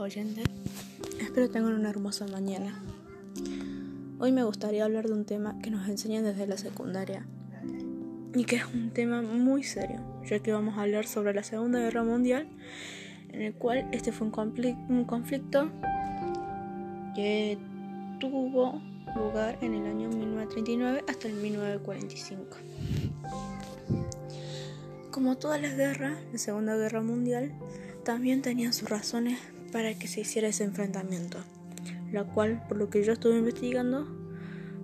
oyentes. Espero tengan una hermosa mañana. Hoy me gustaría hablar de un tema que nos enseñan desde la secundaria y que es un tema muy serio, ya que vamos a hablar sobre la Segunda Guerra Mundial, en el cual este fue un, un conflicto que tuvo lugar en el año 1939 hasta el 1945. Como todas las guerras, la Segunda Guerra Mundial también tenía sus razones para que se hiciera ese enfrentamiento, la cual, por lo que yo estuve investigando,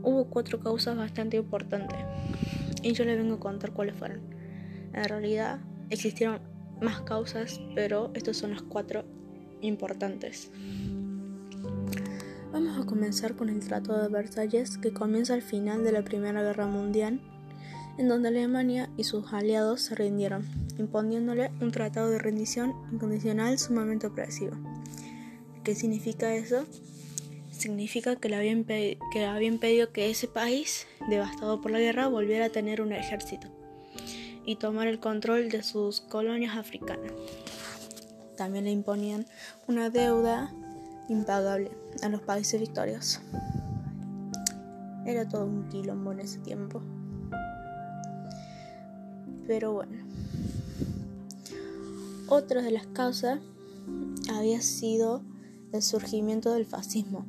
hubo cuatro causas bastante importantes y yo les vengo a contar cuáles fueron. En realidad existieron más causas, pero estas son las cuatro importantes. Vamos a comenzar con el Tratado de Versalles, que comienza al final de la Primera Guerra Mundial en donde Alemania y sus aliados se rindieron, imponiéndole un tratado de rendición incondicional sumamente opresivo. ¿Qué significa eso? Significa que le habían, que habían pedido que ese país, devastado por la guerra, volviera a tener un ejército y tomar el control de sus colonias africanas. También le imponían una deuda impagable a los países victoriosos. Era todo un quilombo en ese tiempo. Pero bueno. Otra de las causas había sido el surgimiento del fascismo,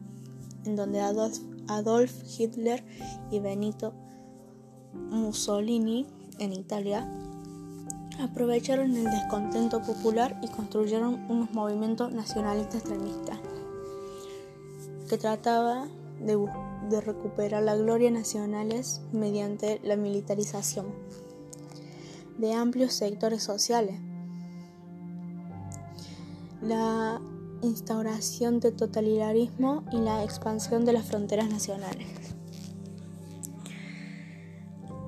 en donde Adolf, Hitler y Benito Mussolini en Italia aprovecharon el descontento popular y construyeron unos movimientos nacionalistas extremistas que trataba de, de recuperar la gloria nacionales mediante la militarización de amplios sectores sociales. La instauración de totalitarismo y la expansión de las fronteras nacionales.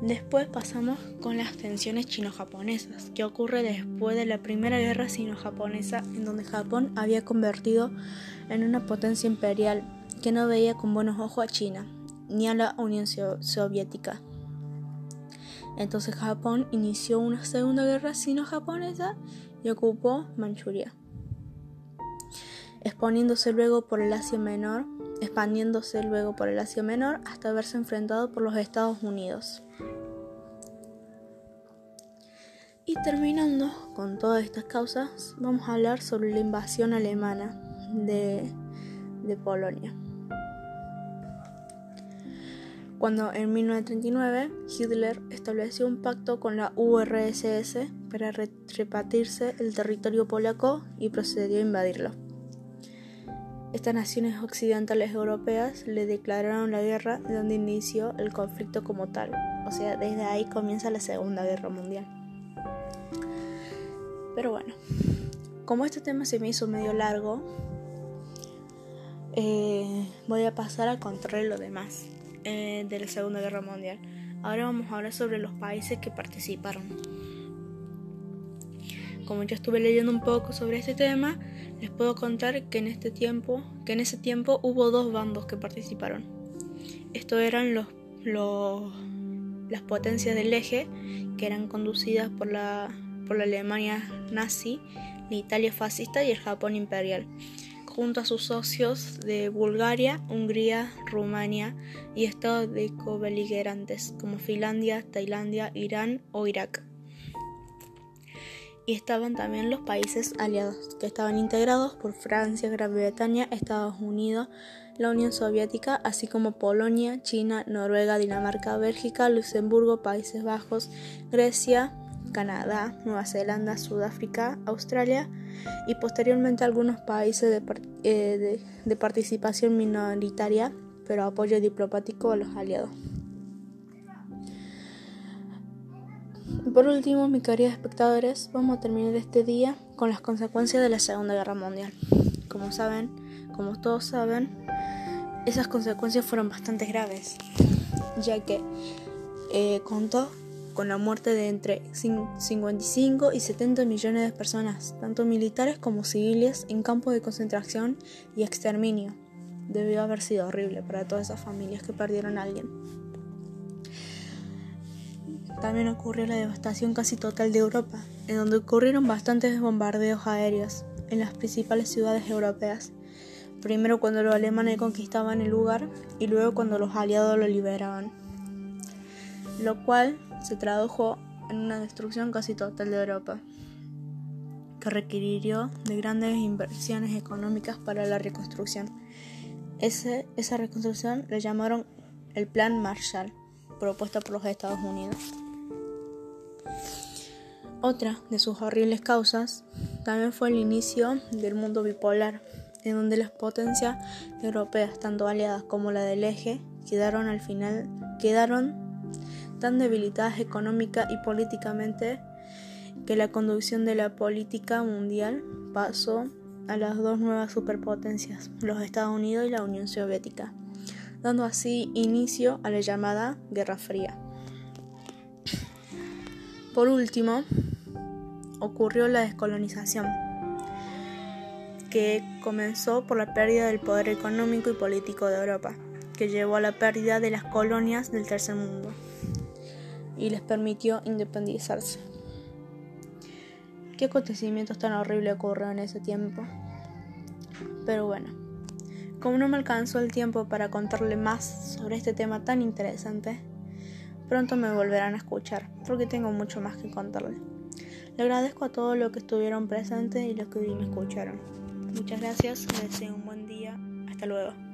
Después pasamos con las tensiones chino-japonesas, que ocurre después de la Primera Guerra Sino-Japonesa, en donde Japón había convertido en una potencia imperial que no veía con buenos ojos a China ni a la Unión Soviética. Entonces Japón inició una segunda guerra sino-japonesa y ocupó Manchuria, exponiéndose luego por el Asia Menor, expandiéndose luego por el Asia Menor hasta verse enfrentado por los Estados Unidos. Y terminando con todas estas causas, vamos a hablar sobre la invasión alemana de, de Polonia cuando en 1939 Hitler estableció un pacto con la URSS para repartirse el territorio polaco y procedió a invadirlo. Estas naciones occidentales europeas le declararon la guerra de donde inició el conflicto como tal, o sea, desde ahí comienza la Segunda Guerra Mundial. Pero bueno, como este tema se me hizo medio largo, eh, voy a pasar a contarle lo demás. Eh, de la Segunda Guerra Mundial. Ahora vamos a hablar sobre los países que participaron. Como ya estuve leyendo un poco sobre este tema, les puedo contar que en este tiempo, que en ese tiempo hubo dos bandos que participaron. Estos eran los, los las potencias del eje, que eran conducidas por la, por la Alemania nazi, la Italia fascista y el Japón imperial junto a sus socios de Bulgaria, Hungría, Rumania y estados de cobeligerantes como Finlandia, Tailandia, Irán o Irak. Y estaban también los países aliados, que estaban integrados por Francia, Gran Bretaña, Estados Unidos, la Unión Soviética, así como Polonia, China, Noruega, Dinamarca, Bélgica, Luxemburgo, Países Bajos, Grecia, Canadá, Nueva Zelanda, Sudáfrica, Australia y posteriormente algunos países eh, de, participación minoritaria, pero apoyo diplomático a los aliados. Por último, mis queridos espectadores, vamos a terminar este día con las consecuencias de la Segunda Guerra Mundial. Como saben, como todos saben, esas consecuencias fueron bastante graves, ya que eh, contó con la muerte de entre 55 y 70 millones de personas, tanto militares como civiles, en campos de concentración y exterminio. Debió haber sido horrible para todas esas familias que perdieron a alguien. También ocurrió la devastación casi total de Europa, en donde ocurrieron bastantes bombardeos aéreos, en las principales ciudades europeas, primero cuando los alemanes conquistaban el lugar y luego cuando los aliados lo liberaban, lo cual se tradujo en una destrucción casi total de Europa, que requirió de grandes inversiones económicas para la reconstrucción. esa reconstrucción le llamaron el Plan Marshall, propuesto por los Estados Unidos. Otra de sus horribles causas también fue el inicio del mundo bipolar, en donde las potencias europeas, tanto aliadas como la del eje, quedaron al final quedaron tan debilitadas económica y políticamente que la conducción de la política mundial pasó a las dos nuevas superpotencias, los Estados Unidos y la Unión Soviética, dando así inicio a la llamada Guerra Fría. Por último, ocurrió la descolonización, que comenzó por la pérdida del poder económico y político de Europa, que llevó a la pérdida de las colonias del tercer mundo y les permitió independizarse. ¿Qué acontecimientos tan horribles ocurrieron en ese tiempo? Pero bueno, como no me alcanzó el tiempo para contarle más sobre este tema tan interesante, pronto me volverán a escuchar, porque tengo mucho más que contarle. Le agradezco a todos los que estuvieron presentes y los que me escucharon. Muchas gracias, les deseo un buen día. Hasta luego.